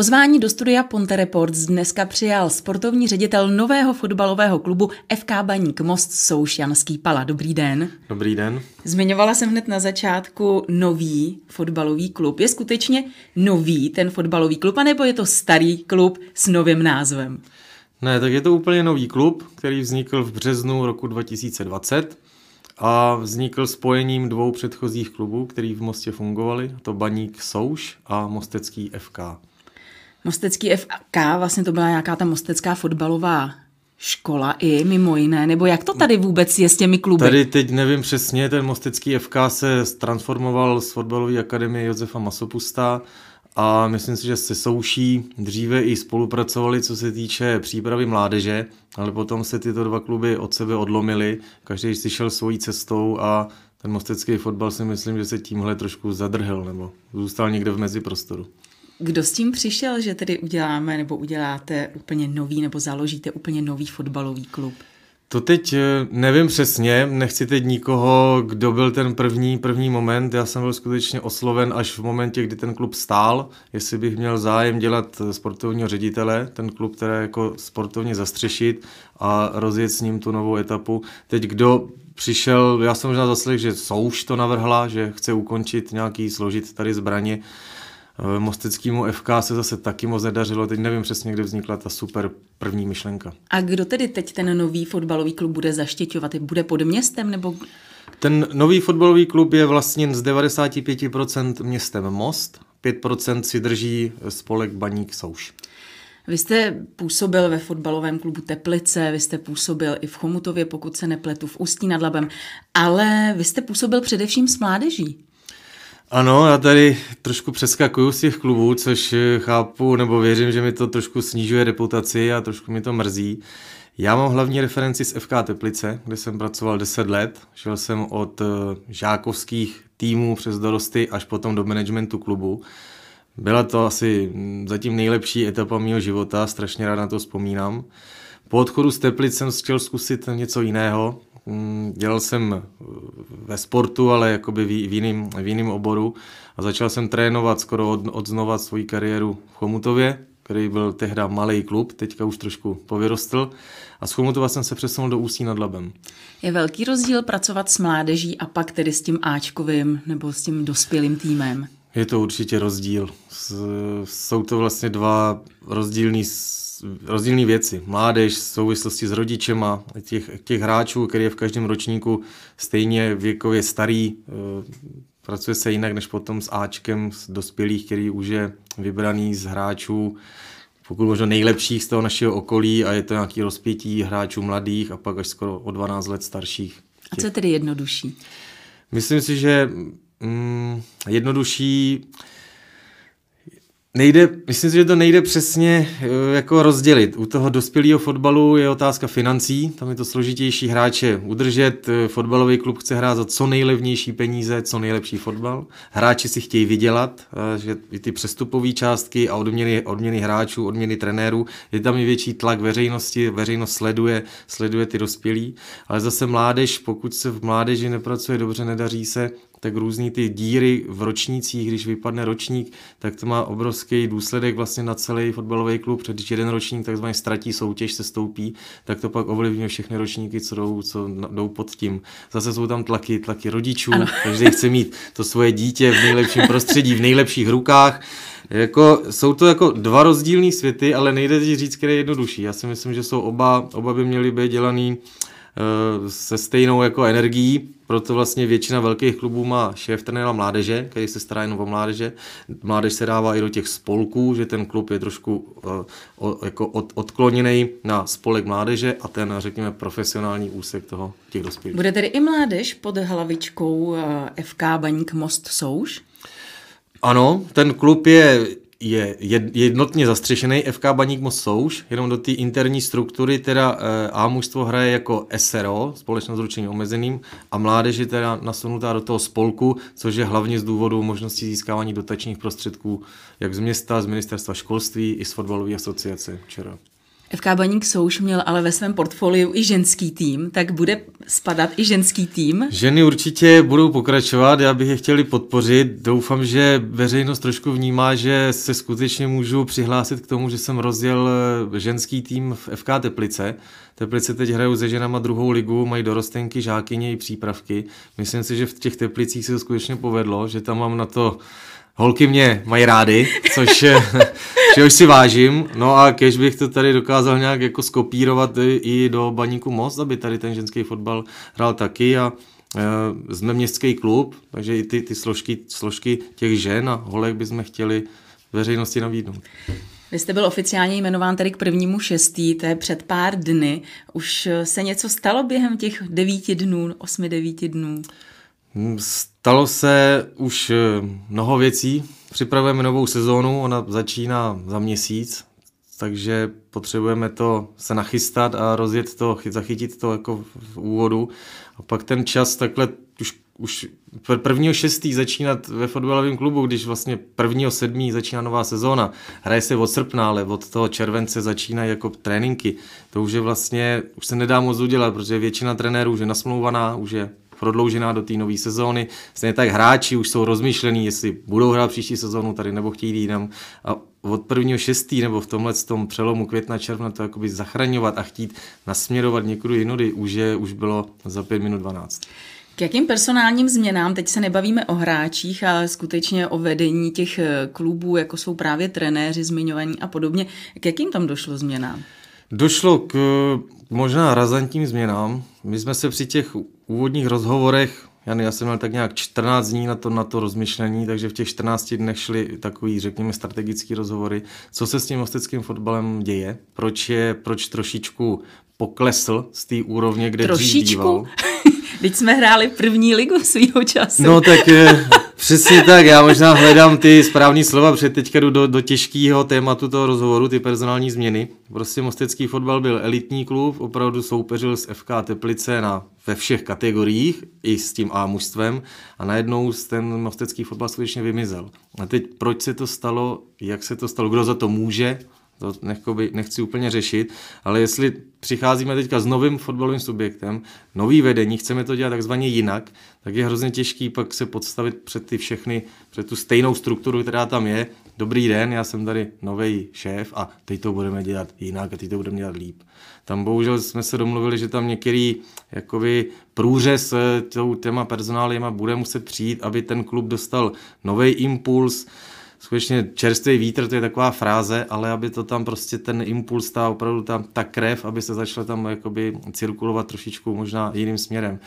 Pozvání do studia Ponte Reports dneska přijal sportovní ředitel nového fotbalového klubu FK Baník Most Soušanský Pala. Dobrý den. Dobrý den. Zmiňovala jsem hned na začátku nový fotbalový klub. Je skutečně nový ten fotbalový klub, anebo je to starý klub s novým názvem? Ne, tak je to úplně nový klub, který vznikl v březnu roku 2020 a vznikl spojením dvou předchozích klubů, který v Mostě fungovali, to Baník Souš a Mostecký FK. Mostecký FK, vlastně to byla nějaká ta mostecká fotbalová škola i mimo jiné, nebo jak to tady vůbec je s těmi kluby? Tady teď nevím přesně, ten Mostecký FK se transformoval z fotbalové akademie Josefa Masopusta a myslím si, že se Souší dříve i spolupracovali, co se týče přípravy mládeže, ale potom se tyto dva kluby od sebe odlomily, každý si šel svojí cestou a ten mostecký fotbal si myslím, že se tímhle trošku zadrhl nebo zůstal někde v meziprostoru. Kdo s tím přišel, že tedy uděláme nebo uděláte úplně nový nebo založíte úplně nový fotbalový klub? To teď eh, nevím přesně, nechci teď nikoho, kdo byl ten první, první moment. Já jsem byl skutečně osloven až v momentě, kdy ten klub stál, jestli bych měl zájem dělat eh, sportovního ředitele, ten klub teda jako sportovně zastřešit a rozjet s ním tu novou etapu. Teď kdo přišel, já jsem možná zaslech, že Souš to navrhla, že chce ukončit nějaký, složit tady zbraně. Eh, Mosteckému FK se zase taky moc nedařilo, teď nevím přesně, kde vznikla ta super první myšlenka. A kdo tedy teď ten nový fotbalový klub bude zaštěťovat? Bude pod městem nebo... Ten nový fotbalový klub je vlastně z 95% městem Most, 5% si drží spolek Baník Souš. Vy jste působil ve fotbalovém klubu Teplice, vy jste působil i v Chomutově, pokud se nepletu, v Ústí nad Labem, ale vy jste působil především s mládeží. Ano, já tady trošku přeskakuju z těch klubů, což chápu, nebo věřím, že mi to trošku snižuje reputaci a trošku mi to mrzí. Já mám hlavní referenci z FK Teplice, kde jsem pracoval 10 let. Šel jsem od eh, žákovských týmů přes dorosty až potom do managementu klubu. Byla to asi mm, zatím nejlepší etapa mého života, strašně rád na to vzpomínám. Po odchodu z Teplic jsem chtěl zkusit něco jiného, dělal jsem eh, ve sportu, ale jakoby v jiným, v jiným oboru a začal jsem trénovat skoro od, od znova svoji kariéru v Chomutově, který byl tehda malý klub, teďka už trošku povyrostl. A z Chomutova jsem se přesunul do Ústí nad Labem. Je velký rozdíl pracovat s mládeží a pak tedy s tím Ačkovým nebo s tím dospělým týmem? Je to určitě rozdíl. Jsou to vlastně dva rozdílní rozdílné věci. Mládež v souvislosti s rodičema, těch, těch hráčů, který je v každém ročníku stejně věkově starý, eh, pracuje se jinak než potom s Ačkem z dospělých, který už je vybraný z hráčů, pokud možno nejlepších z toho našeho okolí a je to nějaký rozpětí hráčů mladých a pak až skoro o 12 let starších. A co je tedy jednodušší? Myslím si, že mm, jednodušší Nejde, myslím si, že to nejde přesně eh, jako rozdělit. U toho dospělého fotbalu je otázka financí, tam je to složitější hráče udržet. Eh, fotbalový klub chce hrát za co nejlevnější peníze, co nejlepší fotbal. Hráči si chtějí vydělat, eh, že i ty přestupové částky a odměny, odměny hráčů, odměny trenérů, je tam i větší tlak veřejnosti, veřejnost sleduje, sleduje ty dospělí, ale zase mládež, pokud se v mládeži nepracuje dobře, nedaří se, tak různý ty díry v ročnících, když vypadne ročník, tak to má obrovský důsledek vlastně na celý fotbalový klub, protože když jeden ročník takzvaně ztratí soutěž, se stoupí, tak to pak ovlivňuje všechny ročníky, co jdou, co jdou pod tím. Zase jsou tam tlaky, tlaky rodičů, ano. každý chce mít to svoje dítě v nejlepším prostředí, v nejlepších rukách. Jako, jsou to jako dva rozdílné světy, ale nejde říct, které je jednodušší. Já si myslím, že jsou oba, oba by měly být dělaný Eh, se stejnou jako energií, proto vlastně většina velkých klubů má šéf trenéra mládeže, který se stará jenom o mládeže. Mládež se dává i do těch spolků, že ten klub je trošku uh, jako od, odkloněný na spolek mládeže a ten, řekněme, profesionální úsek toho těch dospělých. Bude tedy i mládež pod hlavičkou uh, FK Baník Most Souš? Ano, ten klub je je jednotně zastřešený FK Baník Most Souš, jenom do té interní struktury teda eh, A mužstvo hraje jako SRO, společnost s ručením omezeným, a mládež je teda nasunutá do toho spolku, což je hlavně z důvodu možnosti získávání dotačních prostředků jak z města, z ministerstva školství i z fotbalové asociace včera. FK Baník Souš měl ale ve svém portfoliu i ženský tým, tak bude spadat i ženský tým? Ženy určitě budou pokračovat, já bych je chtěli podpořit. Doufám, že veřejnost trošku vnímá, že se skutečně můžu přihlásit k tomu, že jsem rozděl eh, ženský tým v FK Teplice. Teplice teď hrajou se ženama druhou ligu, mají dorostenky, žákyně i přípravky. Myslím si, že v těch Teplicích se to skutečně povedlo, že tam mám na to holky mě mají rády, což, čehož si vážím. No a kež bych to tady dokázal nějak jako skopírovat i do Baníku Most, aby tady ten ženský fotbal hrál taky a e, jsme městský klub, takže i ty, ty složky, složky těch žen a holek bychom chtěli veřejnosti nabídnout. Vy jste byl oficiálně jmenován tedy k prvnímu šestý, to je před pár dny. Už se něco stalo během těch devíti dnů, osmi, devíti dnů? Stalo se už eh, mnoho věcí. Připravujeme novou sezónu, ona začíná za měsíc, takže potřebujeme to se nachystat a rozjet to, zachytit to jako v úvodu. A pak ten čas takhle už, už prvního šestý začínat ve fotbalovém klubu, když vlastně prvního sedmý začíná nová sezóna. Hraje se od srpna, ale od toho července začínají jako tréninky. To už je vlastně, už se nedá moc udělat, protože většina trenérů už je nasmlouvaná, už je prodloužená do té nové sezóny. Stejně tak hráči už jsou rozmýšlení, jestli budou hrát příští sezónu tady nebo chtějí jít jinam. A od prvního šestý nebo v tomhle tom přelomu května, června to jakoby zachraňovat a chtít nasměrovat někudy jinudy už, je, už bylo za 5 minut 12. K jakým personálním změnám, teď se nebavíme o hráčích, ale skutečně o vedení těch eh, klubů, jako jsou právě trenéři zmiňovaní a podobně, k jakým tam došlo změnám? Došlo k možná razantním změnám. My jsme se při těch úvodních rozhovorech, já, já jsem měl tak nějak 14 dní na to, na to rozmyšlení, takže v těch 14 dnech šly takový, řekněme, strategický rozhovory, co se s tím mosteckým fotbalem děje, proč je, proč trošičku poklesl z té úrovně, kde Trošičku? dřív býval. Teď jsme hráli první ligu svýho času. No tak přesně tak, já možná hledám ty správné slova, protože teďka jdu do, do těžkého tématu toho rozhovoru, ty personální změny. Prostě Mostecký fotbal byl elitní klub, opravdu soupeřil s FK Teplice na, ve všech kategoriích, i s tím A mužstvem a najednou ten Mostecký fotbal skutečně vymizel. A teď proč se to stalo, jak se to stalo, kdo za to může, to nechkoby, nechci úplně řešit, ale jestli přicházíme teďka s novým fotbalovým subjektem, nový vedení, chceme to dělat takzvaně jinak, tak je hrozně těžký pak se podstavit před ty všechny, před tu stejnou strukturu, která tam je. Dobrý den, já jsem tady nový šéf a teď to budeme dělat jinak a teď to budeme dělat líp. Tam bohužel jsme se domluvili, že tam některý jakoby průřez tou těma personáliema bude muset přijít, aby ten klub dostal nový impuls, skutečně čerstvý vítr, to je taková fráze, ale aby to tam prostě ten impuls, ta opravdu ta, ta krev, aby se začala tam jakoby cirkulovat trošičku možná jiným směrem.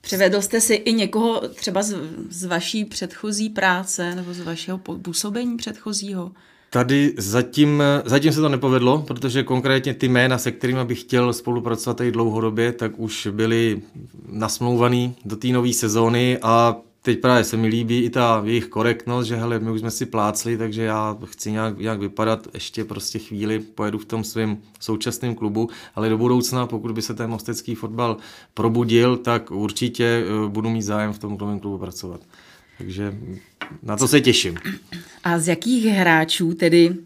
Převedl jste si i někoho třeba z, z vaší předchozí práce nebo z vašeho působení předchozího? Tady zatím, zatím se to nepovedlo, protože konkrétně ty jména, se kterými bych chtěl spolupracovat tady dlouhodobě, tak už byly nasmlouvaný do té nové sezóny a teď právě se mi líbí i ta jejich korektnost, že hele, my už jsme si plácli, takže já chci nějak, nějak vypadat, ještě prostě chvíli pojedu v tom svém současném klubu, ale do budoucna, pokud by se ten mostecký fotbal probudil, tak určitě eh, budu mít zájem v tom novém klubu pracovat. Takže na to se těším. A z jakých hráčů tedy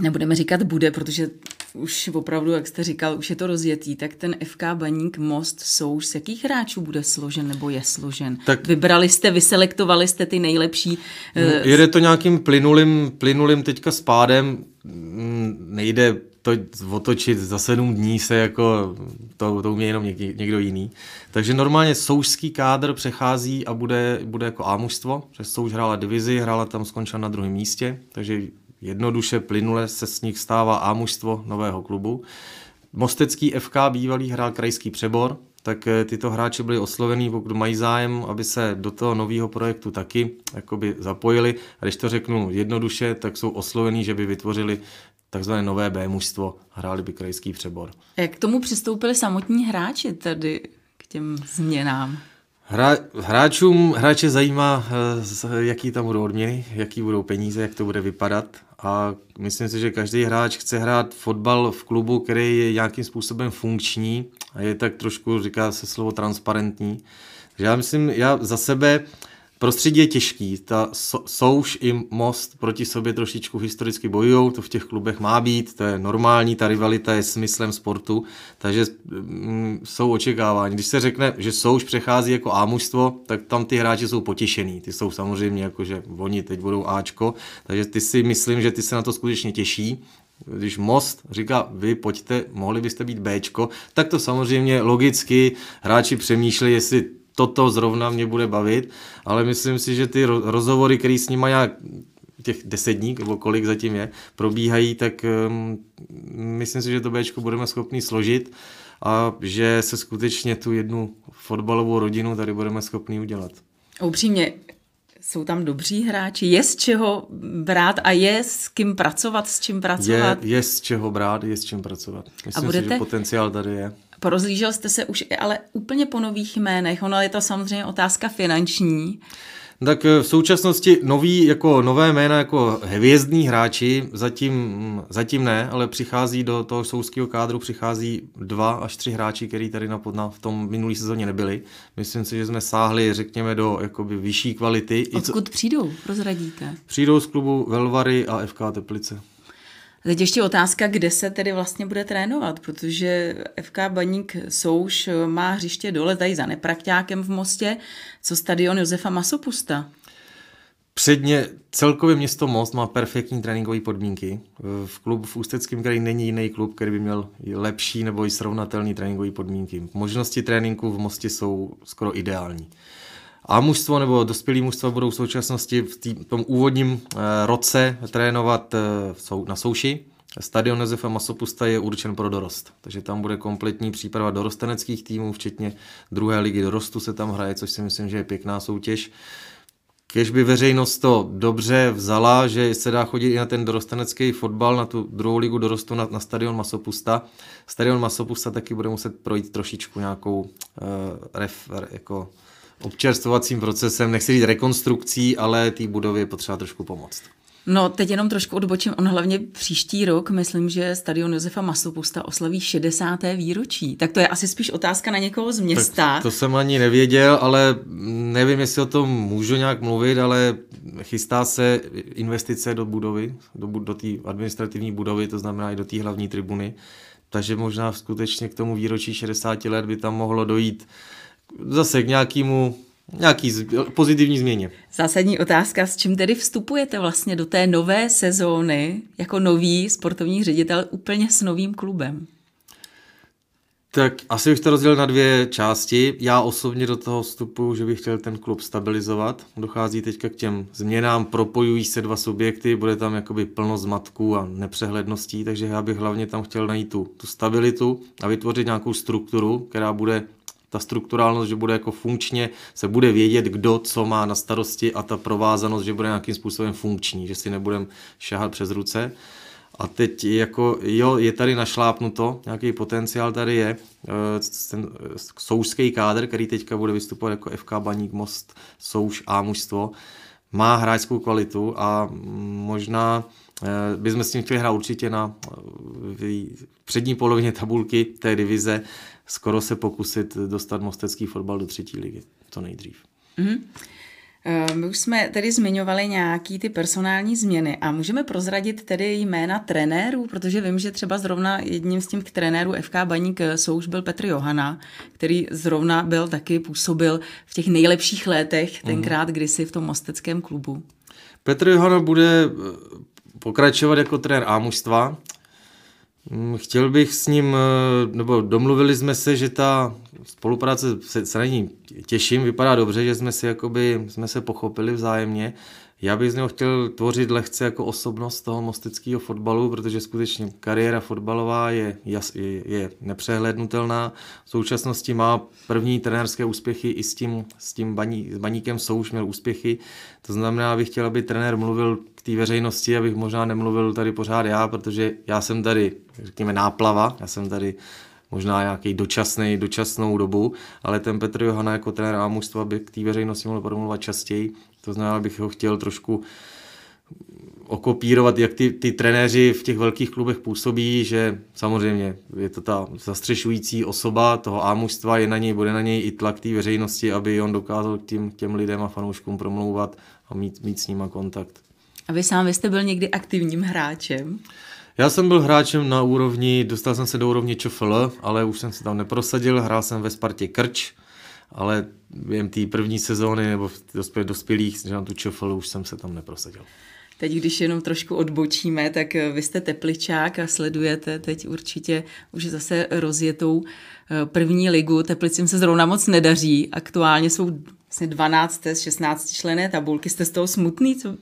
nebudeme říkat bude, protože už opravdu, jak jste říkal, už je to rozjetý, tak ten FK Baník Most Souš, z jakých hráčů bude složen nebo je složen? Tak Vybrali jste, vyselektovali jste ty nejlepší? No, jede to nějakým plynulým, plynulým teďka spádem, mm, nejde to otočit za sedm dní se jako, to, to umí jenom někdy, někdo jiný. Takže normálně soušský kádr přechází a bude, bude jako A mužstvo, přes souš hrála divizi, hrála tam, skončila na druhém místě, takže jednoduše plynule se z nich stává A mužstvo nového klubu. Mostecký FK bývalý hrál krajský přebor, tak eh, tyto hráči byli oslovený, pokud mají zájem, aby se do toho nového projektu taky jakoby zapojili. A když to řeknu jednoduše, tak jsou oslovení, že by vytvořili takzvané nové B mužstvo, hráli by krajský přebor. Jak k tomu přistoupili samotní hráči tady k těm změnám? Hra, hráčům, hráče zajímá, eh, jaký tam budou odměny, jaký budou peníze, jak to bude vypadat a myslím si, že každý hráč chce hrát fotbal v klubu, který je nějakým způsobem funkční a je tak trošku, říká se slovo transparentní. Takže já myslím, já za sebe prostředí je těžký. Ta souš i most proti sobě trošičku historicky bojují, to v těch klubech má být, to je normální, ta rivalita je smyslem sportu, takže mm, jsou očekávání. Když se řekne, že souš přechází jako ámužstvo, tak tam ty hráči jsou potěšený. Ty jsou samozřejmě jako, že oni teď budou Ačko, takže ty si myslím, že ty se na to skutečně těší když Most říká, vy pojďte, mohli byste být Bčko, tak to samozřejmě logicky hráči přemýšlí, jestli toto zrovna mě bude bavit, ale myslím si, že ty rozhovory, které s nimi nějak těch deset dní, nebo kolik zatím je, probíhají, tak um, myslím si, že to Bčko budeme schopni složit a že se skutečně tu jednu fotbalovou rodinu tady budeme schopni udělat. Upřímně, jsou tam dobří hráči, je z čeho brát a je s kým pracovat, s čím pracovat? Je, je z čeho brát, je s čím pracovat. Myslím a budete... si, že potenciál tady je. Porozlížel jste se už ale úplně po nových jménech, ono je to samozřejmě otázka finanční. Tak eh, v současnosti nový, jako nové jména, jako hvězdní hráči, zatím, zatím ne, ale přichází do toho souského kádru, přichází dva až tři hráči, který tady na, na v tom minulý sezóně nebyli. Myslím si, že jsme sáhli, řekněme, do jakoby vyšší kvality. Odkud co... přijdou, prozradíte? Přijdou z klubu Velvary a FK Teplice. Teď ještě otázka, kde se tedy vlastně bude trénovat, protože FK Baník Souš má hřiště dole tady za Neprakťákem v Mostě, co stadion Josefa Masopusta. Předně celkově město Most má perfektní tréninkové podmínky. V klubu v Ústeckém kraji není jiný klub, který by měl lepší nebo i srovnatelný tréninkové podmínky. Možnosti tréninku v Mostě jsou skoro ideální. A mužstvo nebo dospělý mužstva budou v současnosti v tý, tom úvodním eh, roce trénovat eh, na souši. Stadion Josefa Masopusta je určen pro dorost, takže tam bude kompletní příprava dorosteneckých týmů, včetně druhé ligy dorostu se tam hraje, což si myslím, že je pěkná soutěž. Kež by veřejnost to dobře vzala, že se dá chodit i na ten dorostenecký fotbal, na tu druhou ligu dorostu na, na stadion Masopusta. Stadion Masopusta taky bude muset projít trošičku nějakou uh, ref, jako občerstvovacím procesem, nechci říct rekonstrukcí, ale té budově je potřeba trošku pomoct. No, teď jenom trošku odbočím. On hlavně příští rok, myslím, že stadion Josefa Masopusta oslaví 60. výročí. Tak to je asi spíš otázka na někoho z města. Tak to jsem ani nevěděl, ale nevím, jestli o tom můžu nějak mluvit, ale chystá se investice do budovy, do, do té administrativní budovy, to znamená i do té hlavní tribuny. Takže možná skutečně k tomu výročí 60 let by tam mohlo dojít zase k nějakému nějaký pozitivní změně. Zásadní otázka, s čím tedy vstupujete vlastně do té nové sezóny jako nový sportovní ředitel úplně s novým klubem? Tak asi bych to rozdělil na dvě části. Já osobně do toho vstupuju, že bych chtěl ten klub stabilizovat. Dochází teďka k těm změnám, propojují se dva subjekty, bude tam jakoby plno zmatků a nepřehledností, takže já bych hlavně tam chtěl najít tu, tu stabilitu a vytvořit nějakou strukturu, která bude ta strukturálnost, že bude jako funkčně, se bude vědět, kdo co má na starosti a ta provázanost, že bude nějakým způsobem funkční, že si nebudeme šahat přes ruce. A teď jako, jo, je tady našlápnuto, nějaký potenciál tady je, eh, ten eh, soušský kádr, který teďka bude vystupovat jako FK Baník, Most, Souš a mužstvo, má hráčskou kvalitu a možná bychom s tím chtěli hrát určitě na přední polovině tabulky té divize, skoro se pokusit dostat mostecký fotbal do třetí ligy, to nejdřív. Mm-hmm. My už jsme tedy zmiňovali nějaký ty personální změny a můžeme prozradit tedy jména trenérů, protože vím, že třeba zrovna jedním z těch trenérů FK Baník Souš byl Petr Johana, který zrovna byl taky působil v těch nejlepších letech, mhm. tenkrát kdysi v tom mosteckém klubu. Petr Johana bude eh, pokračovat jako trenér A mužstva. Mm, chtěl bych s ním, eh, nebo domluvili jsme se, že ta spolupráce se, se na ní těším, vypadá dobře, že jsme si jakoby, jsme se pochopili vzájemně. Já bych z něho chtěl tvořit lehce jako osobnost toho mosteckého fotbalu, protože skutečně kariéra fotbalová je, je, je nepřehlednutelná. V současnosti má první trenérské úspěchy i s tím, s tím baní, s baníkem Souš měl úspěchy. To znamená, bych chtěl, aby trenér mluvil k té veřejnosti, abych možná nemluvil tady pořád já, protože já jsem tady, řekněme, náplava, já jsem tady možná nějaký dočasný, dočasnou dobu, ale ten Petr Johana jako trenér a mužstva by k té veřejnosti mohl promluvat častěji, to znamená, bych ho chtěl trošku okopírovat, jak ty, ty trenéři v těch velkých klubech působí, že samozřejmě je to ta zastřešující osoba toho ámužstva, je na něj, bude na něj i tlak té veřejnosti, aby on dokázal k těm, těm lidem a fanouškům promlouvat a mít, mít s nima kontakt. A vy sám, vy jste byl někdy aktivním hráčem? Já jsem byl hráčem na úrovni, dostal jsem se do úrovně ČFL, ale už jsem se tam neprosadil, hrál jsem ve Spartě Krč, ale během té první sezóny nebo v dospěl, dospělých, že na tu ČFL už jsem se tam neprosadil. Teď, když jenom trošku odbočíme, tak eh, vy jste tepličák a sledujete teď určitě už zase rozjetou eh, první ligu. Teplicím se zrovna moc nedaří. Aktuálně jsou vlastně 12 z 16 člené tabulky. Jste z toho smutný? Co,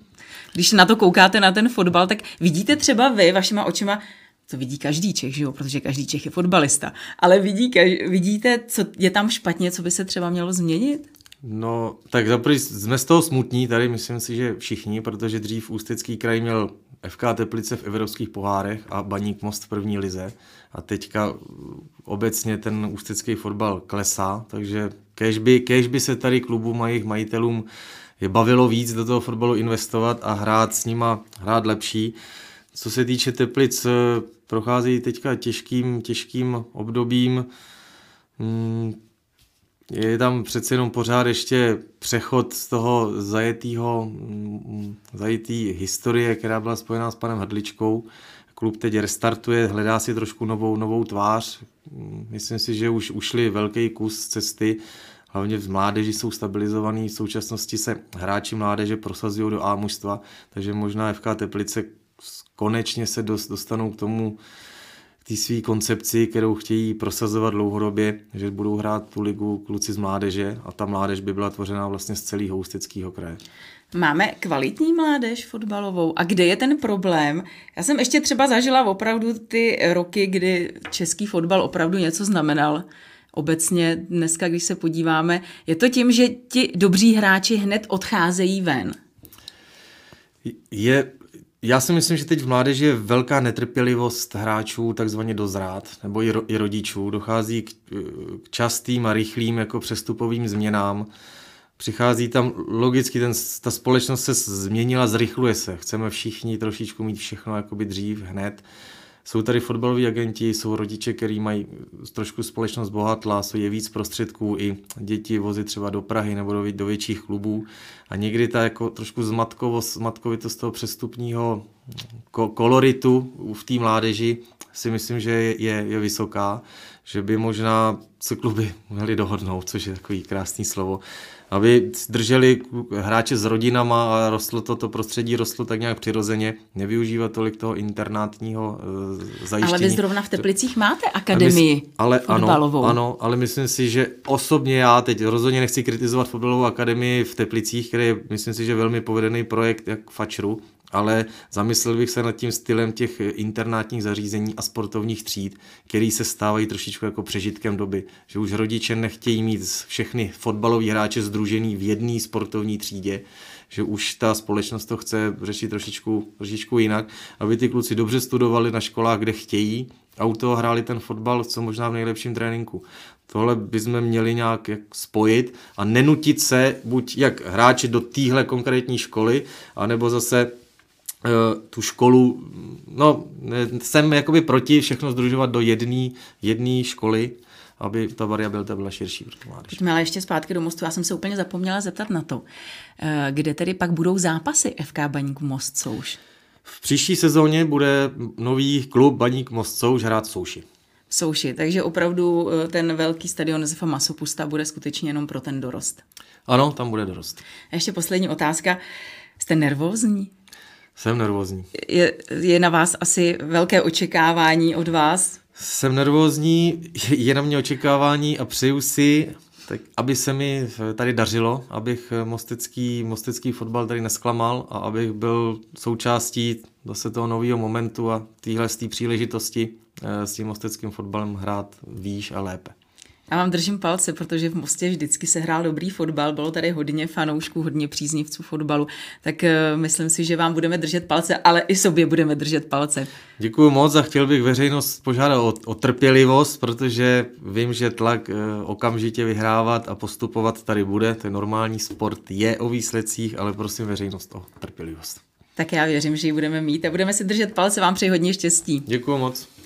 když na to koukáte na ten fotbal, tak vidíte třeba vy vašima očima, to vidí každý Čech, že jo? protože každý Čech je fotbalista, ale vidí, vidíte, co je tam špatně, co by se třeba mělo změnit? No, tak zaprvé jsme z toho smutní, tady myslím si, že všichni, protože dřív Ústecký kraj měl FK Teplice v evropských pohárech a Baník Most v první lize a teďka obecně ten ústecký fotbal klesá, takže kež by, kež by se tady klubům a jejich majitelům je bavilo víc do toho fotbalu investovat a hrát s nima, hrát lepší. Co se týče Teplic, prochází teďka těžkým, těžkým obdobím. Hmm, je tam přece jenom pořád ještě přechod z toho zajetýho, hmm, zajetý historie, která byla spojená s panem Hrdličkou. Klub teď restartuje, hledá si trošku novou, novou tvář. Hmm, myslím si, že už ušli velký kus cesty hlavně v mládeži jsou stabilizovaný, v současnosti se hráči mládeže prosazují do A mužstva, takže možná FK Teplice konečně se dostanou k tomu, k té své koncepci, kterou chtějí prosazovat dlouhodobě, že budou hrát tu ligu kluci z mládeže a ta mládež by byla tvořená vlastně z celého Ústeckého kraje. Máme kvalitní mládež fotbalovou. A kde je ten problém? Já jsem ještě třeba zažila opravdu ty roky, kdy český fotbal opravdu něco znamenal obecně dneska, když se podíváme, je to tím, že ti dobří hráči hned odcházejí ven? Je, já si myslím, že teď v mládeži je velká netrpělivost hráčů takzvaně dozrát, nebo i, ro, i rodičů. Dochází k, k častým a rychlým jako přestupovým změnám. Přichází tam logicky, ten, ta společnost se změnila, zrychluje se. Chceme všichni trošičku mít všechno jakoby dřív, hned. Jsou tady fotbaloví agenti, jsou rodiče, kteří mají trošku společnost bohatla, jsou je víc prostředků i děti vozit třeba do Prahy nebo do, do větších klubů. A někdy ta jako trošku zmatkovost, zmatkovitost toho přestupního koloritu v té mládeži si myslím, že je, je, vysoká, že by možná se kluby měly dohodnout, což je takový krásný slovo, aby drželi hráče s rodinama a rostlo to, to prostředí rostlo tak nějak přirozeně, nevyužívat tolik toho internátního uh, zajištění. Ale vy zrovna v Teplicích máte akademii mysl, ale fotbalovou. Ano, ano, ale myslím si, že osobně já teď rozhodně nechci kritizovat fotbalovou akademii v Teplicích, který je, myslím si, že velmi povedený projekt jak Fačru, ale zamyslel bych se nad tím stylem těch internátních zařízení a sportovních tříd, který se stávají trošičku jako přežitkem doby, že už rodiče nechtějí mít všechny fotbaloví hráče združený v jedné sportovní třídě, že už ta společnost to chce řešit trošičku, trošičku jinak, aby ty kluci dobře studovali na školách, kde chtějí a u toho hráli ten fotbal co možná v nejlepším tréninku. Tohle bychom měli nějak jak spojit a nenutit se buď jak hráči do téhle konkrétní školy, anebo zase tu školu, no jsem jakoby proti všechno združovat do jedné jedné školy, aby ta variabilita byla širší pro tu mládež. Pojďme ale ještě zpátky do Mostu. Já jsem se úplně zapomněla zeptat na to, eh, kde tedy pak budou zápasy FK Baník Most Souš? V příští sezóně bude nový klub Baník Most Souš hrát v Souši. V Souši, takže opravdu eh, ten velký stadion Josefa Masopusta bude skutečně jenom pro ten dorost. Ano, tam bude dorost. A ještě poslední otázka. Jste nervózní? Jsem nervózní. Je, je na vás asi velké očekávání od vás? Jsem nervózní, je na mě očekávání a přeju si, tak aby se mi tady dařilo, abych mostecký, mostecký fotbal tady nesklamal a abych byl součástí zase toho nového momentu a téhle příležitosti eh, s tím mosteckým fotbalem hrát výš a lépe. Já vám držím palce, protože v Mostě vždycky se hrál dobrý fotbal, bylo tady hodně fanoušků, hodně příznivců fotbalu, tak uh, myslím si, že vám budeme držet palce, ale i sobě budeme držet palce. Děkuji moc a chtěl bych veřejnost požádat o, o trpělivost, protože vím, že tlak uh, okamžitě vyhrávat a postupovat tady bude, to je normální sport, je o výsledcích, ale prosím veřejnost o trpělivost. Tak já věřím, že ji budeme mít a budeme si držet palce, vám přeji hodně štěstí. Děkuji moc.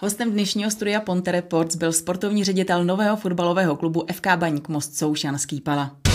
Hostem dnešního studia Ponte Reports byl sportovní ředitel nového fotbalového klubu FK Baník Most Soušanský Pala.